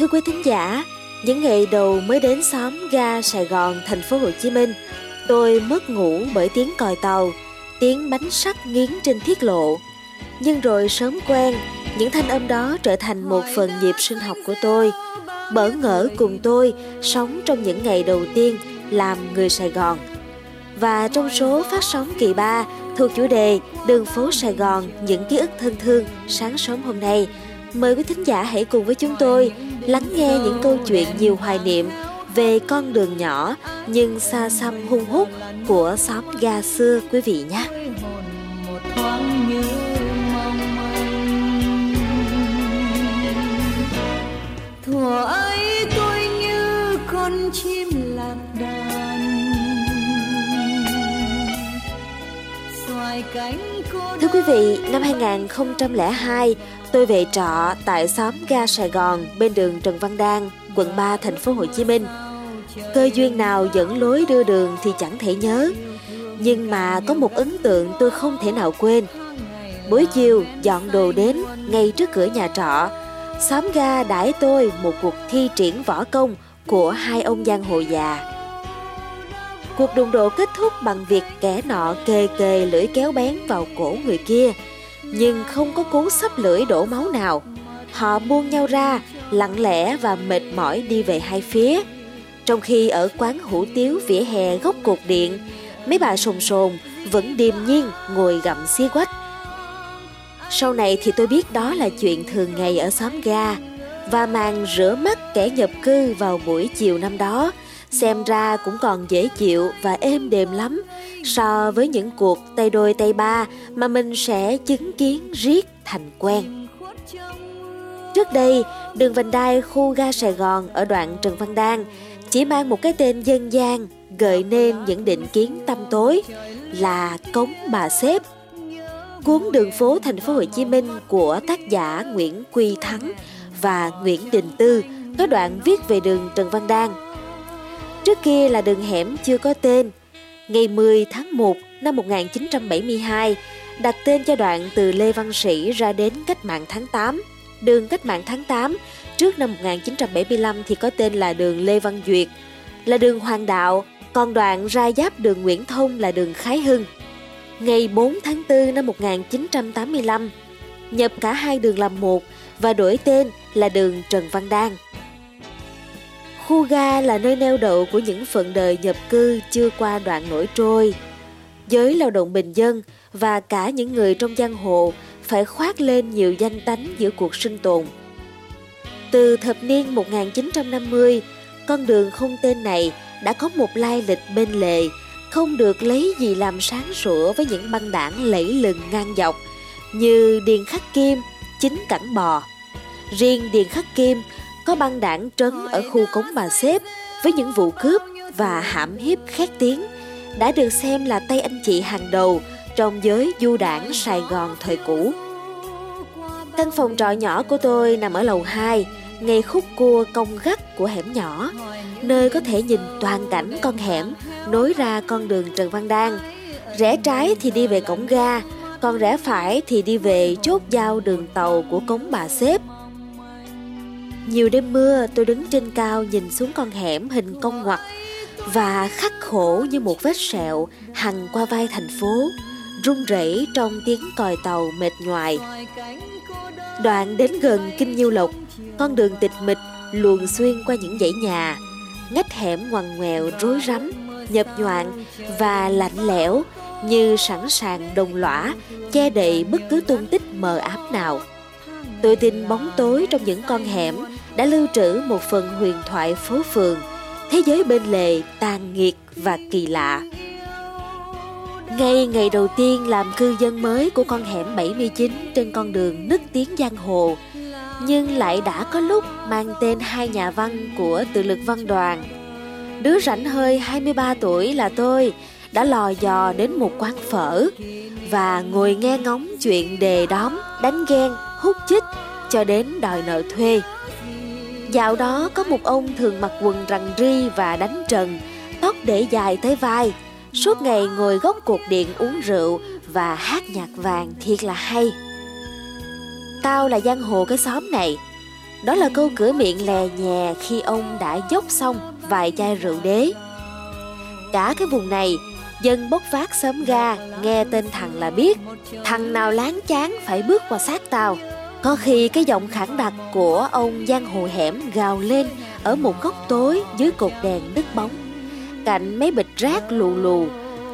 Thưa quý thính giả, những ngày đầu mới đến xóm ga Sài Gòn, thành phố Hồ Chí Minh, tôi mất ngủ bởi tiếng còi tàu, tiếng bánh sắt nghiến trên thiết lộ. Nhưng rồi sớm quen, những thanh âm đó trở thành một phần nhịp sinh học của tôi. Bỡ ngỡ cùng tôi sống trong những ngày đầu tiên làm người Sài Gòn. Và trong số phát sóng kỳ 3 thuộc chủ đề Đường phố Sài Gòn những ký ức thân thương sáng sớm hôm nay, mời quý thính giả hãy cùng với chúng tôi lắng nghe những câu chuyện nhiều hoài niệm về con đường nhỏ nhưng xa xăm hung hút của xóm ga xưa, quý vị nhé. thuở ấy tôi như con chim lạc đàn Thưa quý vị, năm 2002, tôi về trọ tại xóm ga Sài Gòn bên đường Trần Văn Đan, quận 3, thành phố Hồ Chí Minh. Cơ duyên nào dẫn lối đưa đường thì chẳng thể nhớ, nhưng mà có một ấn tượng tôi không thể nào quên. Buổi chiều dọn đồ đến ngay trước cửa nhà trọ, xóm ga đãi tôi một cuộc thi triển võ công của hai ông giang hồ già. Cuộc đụng độ kết thúc bằng việc kẻ nọ kề kề lưỡi kéo bén vào cổ người kia, nhưng không có cú sắp lưỡi đổ máu nào. Họ buông nhau ra, lặng lẽ và mệt mỏi đi về hai phía. Trong khi ở quán hủ tiếu vỉa hè góc cột điện, mấy bà sồn sồn vẫn điềm nhiên ngồi gặm xí quách. Sau này thì tôi biết đó là chuyện thường ngày ở xóm ga và màn rửa mắt kẻ nhập cư vào buổi chiều năm đó xem ra cũng còn dễ chịu và êm đềm lắm so với những cuộc tay đôi tay ba mà mình sẽ chứng kiến riết thành quen. Trước đây, đường vành đai khu ga Sài Gòn ở đoạn Trần Văn Đan chỉ mang một cái tên dân gian gợi nên những định kiến tâm tối là Cống Bà Xếp. Cuốn đường phố thành phố Hồ Chí Minh của tác giả Nguyễn Quy Thắng và Nguyễn Đình Tư có đoạn viết về đường Trần Văn Đan Trước kia là đường hẻm chưa có tên. Ngày 10 tháng 1 năm 1972, đặt tên cho đoạn từ Lê Văn Sĩ ra đến cách mạng tháng 8. Đường cách mạng tháng 8 trước năm 1975 thì có tên là đường Lê Văn Duyệt, là đường Hoàng Đạo, còn đoạn ra giáp đường Nguyễn Thông là đường Khái Hưng. Ngày 4 tháng 4 năm 1985, nhập cả hai đường làm một và đổi tên là đường Trần Văn Đan. Khu ga là nơi neo đậu của những phận đời nhập cư chưa qua đoạn nổi trôi. Giới lao động bình dân và cả những người trong giang hồ phải khoác lên nhiều danh tánh giữa cuộc sinh tồn. Từ thập niên 1950, con đường không tên này đã có một lai lịch bên lề, không được lấy gì làm sáng sủa với những băng đảng lẫy lừng ngang dọc như Điền Khắc Kim, Chính Cẳng Bò. Riêng Điền Khắc Kim có băng đảng trấn ở khu cống bà xếp với những vụ cướp và hãm hiếp khét tiếng đã được xem là tay anh chị hàng đầu trong giới du đảng Sài Gòn thời cũ. Căn phòng trọ nhỏ của tôi nằm ở lầu 2, ngay khúc cua cong gắt của hẻm nhỏ, nơi có thể nhìn toàn cảnh con hẻm nối ra con đường Trần Văn Đan. Rẽ trái thì đi về cổng ga, còn rẽ phải thì đi về chốt giao đường tàu của cống bà xếp nhiều đêm mưa tôi đứng trên cao nhìn xuống con hẻm hình cong ngoặt và khắc khổ như một vết sẹo hằn qua vai thành phố, rung rẩy trong tiếng còi tàu mệt nhoài. Đoạn đến gần Kinh Nhiêu Lộc, con đường tịch mịch luồn xuyên qua những dãy nhà, ngách hẻm ngoằn ngoèo rối rắm, nhập nhoạn và lạnh lẽo như sẵn sàng đồng lõa che đậy bất cứ tung tích mờ ám nào. Tôi tin bóng tối trong những con hẻm đã lưu trữ một phần huyền thoại phố phường, thế giới bên lề tàn nghiệt và kỳ lạ. Ngay ngày đầu tiên làm cư dân mới của con hẻm 79 trên con đường nức tiếng giang hồ, nhưng lại đã có lúc mang tên hai nhà văn của tự lực văn đoàn. Đứa rảnh hơi 23 tuổi là tôi đã lò dò đến một quán phở và ngồi nghe ngóng chuyện đề đóm, đánh ghen, hút chích cho đến đòi nợ thuê. Dạo đó có một ông thường mặc quần rằn ri và đánh trần, tóc để dài tới vai, suốt ngày ngồi góc cột điện uống rượu và hát nhạc vàng thiệt là hay. Tao là giang hồ cái xóm này, Đó là câu cửa miệng lè nhè khi ông đã dốc xong vài chai rượu đế. Cả cái vùng này, dân bốc vác sớm ga, nghe tên thằng là biết, thằng nào láng chán phải bước qua xác tao. Có khi cái giọng khẳng đặc của ông giang hồ hẻm gào lên ở một góc tối dưới cột đèn đứt bóng. Cạnh mấy bịch rác lù lù,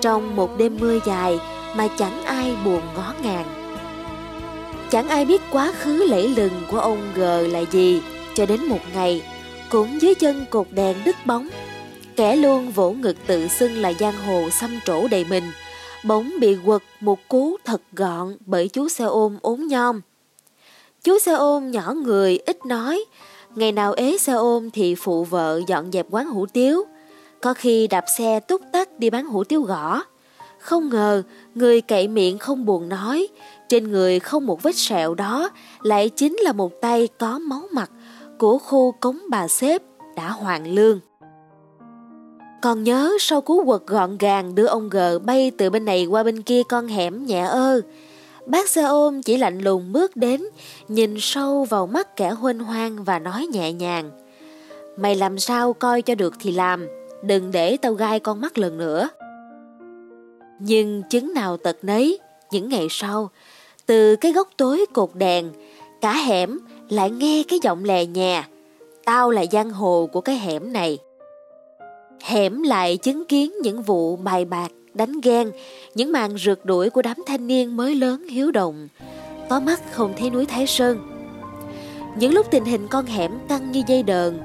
trong một đêm mưa dài mà chẳng ai buồn ngó ngàng. Chẳng ai biết quá khứ lẫy lừng của ông G là gì, cho đến một ngày, cũng dưới chân cột đèn đứt bóng, kẻ luôn vỗ ngực tự xưng là giang hồ xăm trổ đầy mình, bỗng bị quật một cú thật gọn bởi chú xe ôm ốm nhom. Chú xe ôm nhỏ người, ít nói, ngày nào ế xe ôm thì phụ vợ dọn dẹp quán hủ tiếu, có khi đạp xe túc tắc đi bán hủ tiếu gõ. Không ngờ, người cậy miệng không buồn nói, trên người không một vết sẹo đó lại chính là một tay có máu mặt của khu cống bà xếp đã hoàn lương. Còn nhớ sau cú quật gọn gàng đưa ông G bay từ bên này qua bên kia con hẻm nhẹ ơ. Bác xe ôm chỉ lạnh lùng bước đến, nhìn sâu vào mắt kẻ huynh hoang và nói nhẹ nhàng. Mày làm sao coi cho được thì làm, đừng để tao gai con mắt lần nữa. Nhưng chứng nào tật nấy, những ngày sau, từ cái góc tối cột đèn, cả hẻm lại nghe cái giọng lè nhè. Tao là giang hồ của cái hẻm này. Hẻm lại chứng kiến những vụ bài bạc, đánh ghen, những màn rượt đuổi của đám thanh niên mới lớn hiếu động. Có mắt không thấy núi Thái Sơn. Những lúc tình hình con hẻm căng như dây đờn,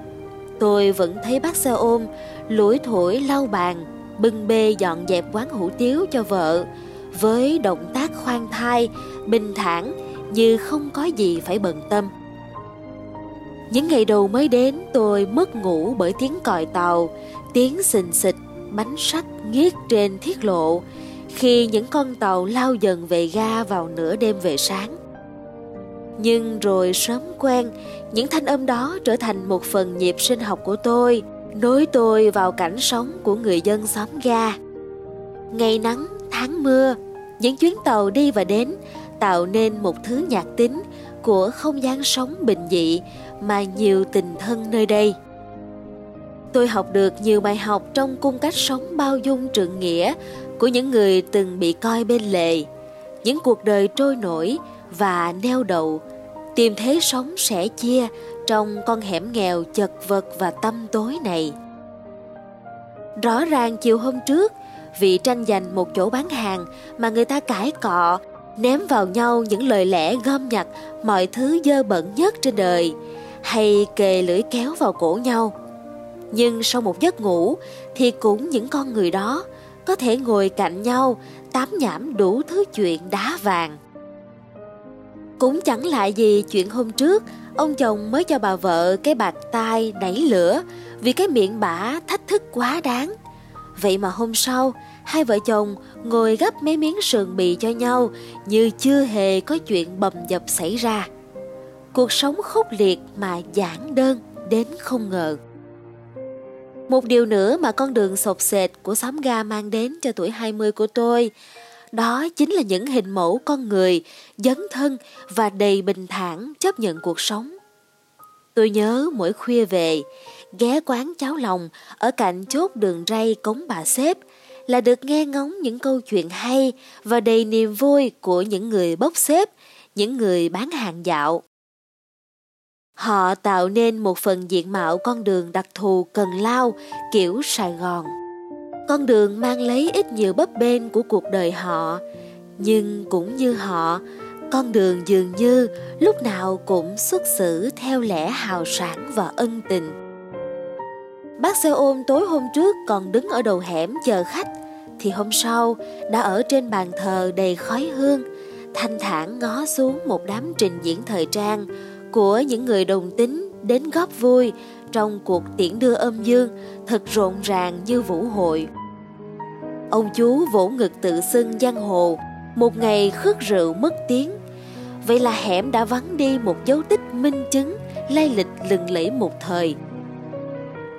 tôi vẫn thấy bác xe ôm lủi thổi lau bàn, bưng bê dọn dẹp quán hủ tiếu cho vợ, với động tác khoan thai, bình thản như không có gì phải bận tâm. Những ngày đầu mới đến tôi mất ngủ bởi tiếng còi tàu, tiếng xình xịch, bánh sắt nghiết trên thiết lộ khi những con tàu lao dần về ga vào nửa đêm về sáng. Nhưng rồi sớm quen, những thanh âm đó trở thành một phần nhịp sinh học của tôi, nối tôi vào cảnh sống của người dân xóm ga. Ngày nắng, tháng mưa, những chuyến tàu đi và đến tạo nên một thứ nhạc tính của không gian sống bình dị mà nhiều tình thân nơi đây. Tôi học được nhiều bài học trong cung cách sống bao dung trượng nghĩa của những người từng bị coi bên lề, những cuộc đời trôi nổi và neo đậu, tìm thế sống sẻ chia trong con hẻm nghèo chật vật và tâm tối này. Rõ ràng chiều hôm trước, vì tranh giành một chỗ bán hàng mà người ta cãi cọ, ném vào nhau những lời lẽ gom nhặt mọi thứ dơ bẩn nhất trên đời, hay kề lưỡi kéo vào cổ nhau. Nhưng sau một giấc ngủ thì cũng những con người đó có thể ngồi cạnh nhau tám nhảm đủ thứ chuyện đá vàng. Cũng chẳng lại gì chuyện hôm trước ông chồng mới cho bà vợ cái bạc tai đẩy lửa vì cái miệng bả thách thức quá đáng. Vậy mà hôm sau, hai vợ chồng ngồi gấp mấy miếng sườn bì cho nhau như chưa hề có chuyện bầm dập xảy ra. Cuộc sống khốc liệt mà giản đơn đến không ngờ. Một điều nữa mà con đường sột sệt của xóm ga mang đến cho tuổi 20 của tôi, đó chính là những hình mẫu con người dấn thân và đầy bình thản chấp nhận cuộc sống. Tôi nhớ mỗi khuya về, ghé quán cháo lòng ở cạnh chốt đường ray cống bà xếp là được nghe ngóng những câu chuyện hay và đầy niềm vui của những người bốc xếp, những người bán hàng dạo. Họ tạo nên một phần diện mạo con đường đặc thù cần lao kiểu Sài Gòn. Con đường mang lấy ít nhiều bấp bênh của cuộc đời họ, nhưng cũng như họ, con đường dường như lúc nào cũng xuất xử theo lẽ hào sản và ân tình. Bác xe ôm tối hôm trước còn đứng ở đầu hẻm chờ khách, thì hôm sau đã ở trên bàn thờ đầy khói hương, thanh thản ngó xuống một đám trình diễn thời trang của những người đồng tính đến góp vui trong cuộc tiễn đưa âm dương thật rộn ràng như vũ hội. Ông chú vỗ ngực tự xưng giang hồ, một ngày khước rượu mất tiếng. Vậy là hẻm đã vắng đi một dấu tích minh chứng, lai lịch lừng lẫy một thời.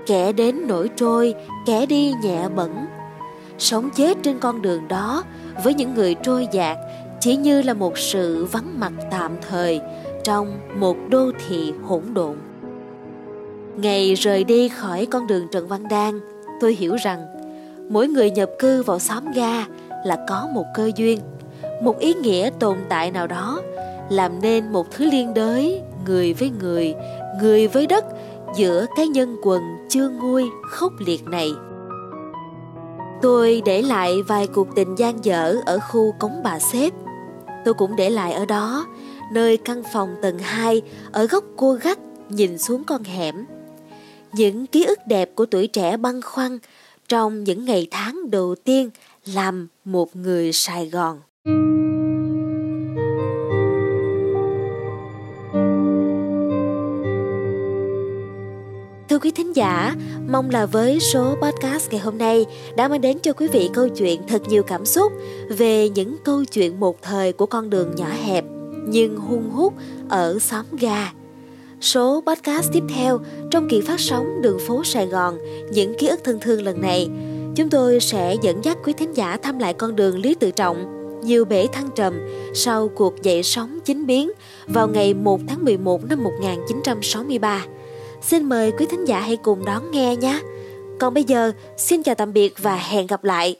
Kẻ đến nổi trôi, kẻ đi nhẹ bẩn. Sống chết trên con đường đó với những người trôi dạt chỉ như là một sự vắng mặt tạm thời, trong một đô thị hỗn độn. Ngày rời đi khỏi con đường Trần Văn Đan, tôi hiểu rằng mỗi người nhập cư vào xóm ga là có một cơ duyên, một ý nghĩa tồn tại nào đó làm nên một thứ liên đới người với người, người với đất giữa cái nhân quần chưa nguôi khốc liệt này. Tôi để lại vài cuộc tình gian dở ở khu cống bà xếp. Tôi cũng để lại ở đó, nơi căn phòng tầng 2 ở góc cua gắt nhìn xuống con hẻm. Những ký ức đẹp của tuổi trẻ băn khoăn trong những ngày tháng đầu tiên làm một người Sài Gòn. Thưa quý thính giả, mong là với số podcast ngày hôm nay đã mang đến cho quý vị câu chuyện thật nhiều cảm xúc về những câu chuyện một thời của con đường nhỏ hẹp nhưng hung hút ở xóm ga. Số podcast tiếp theo trong kỳ phát sóng đường phố Sài Gòn những ký ức thân thương lần này, chúng tôi sẽ dẫn dắt quý thính giả thăm lại con đường Lý Tự Trọng, nhiều bể thăng trầm sau cuộc dậy sóng chính biến vào ngày 1 tháng 11 năm 1963. Xin mời quý thính giả hãy cùng đón nghe nhé. Còn bây giờ, xin chào tạm biệt và hẹn gặp lại.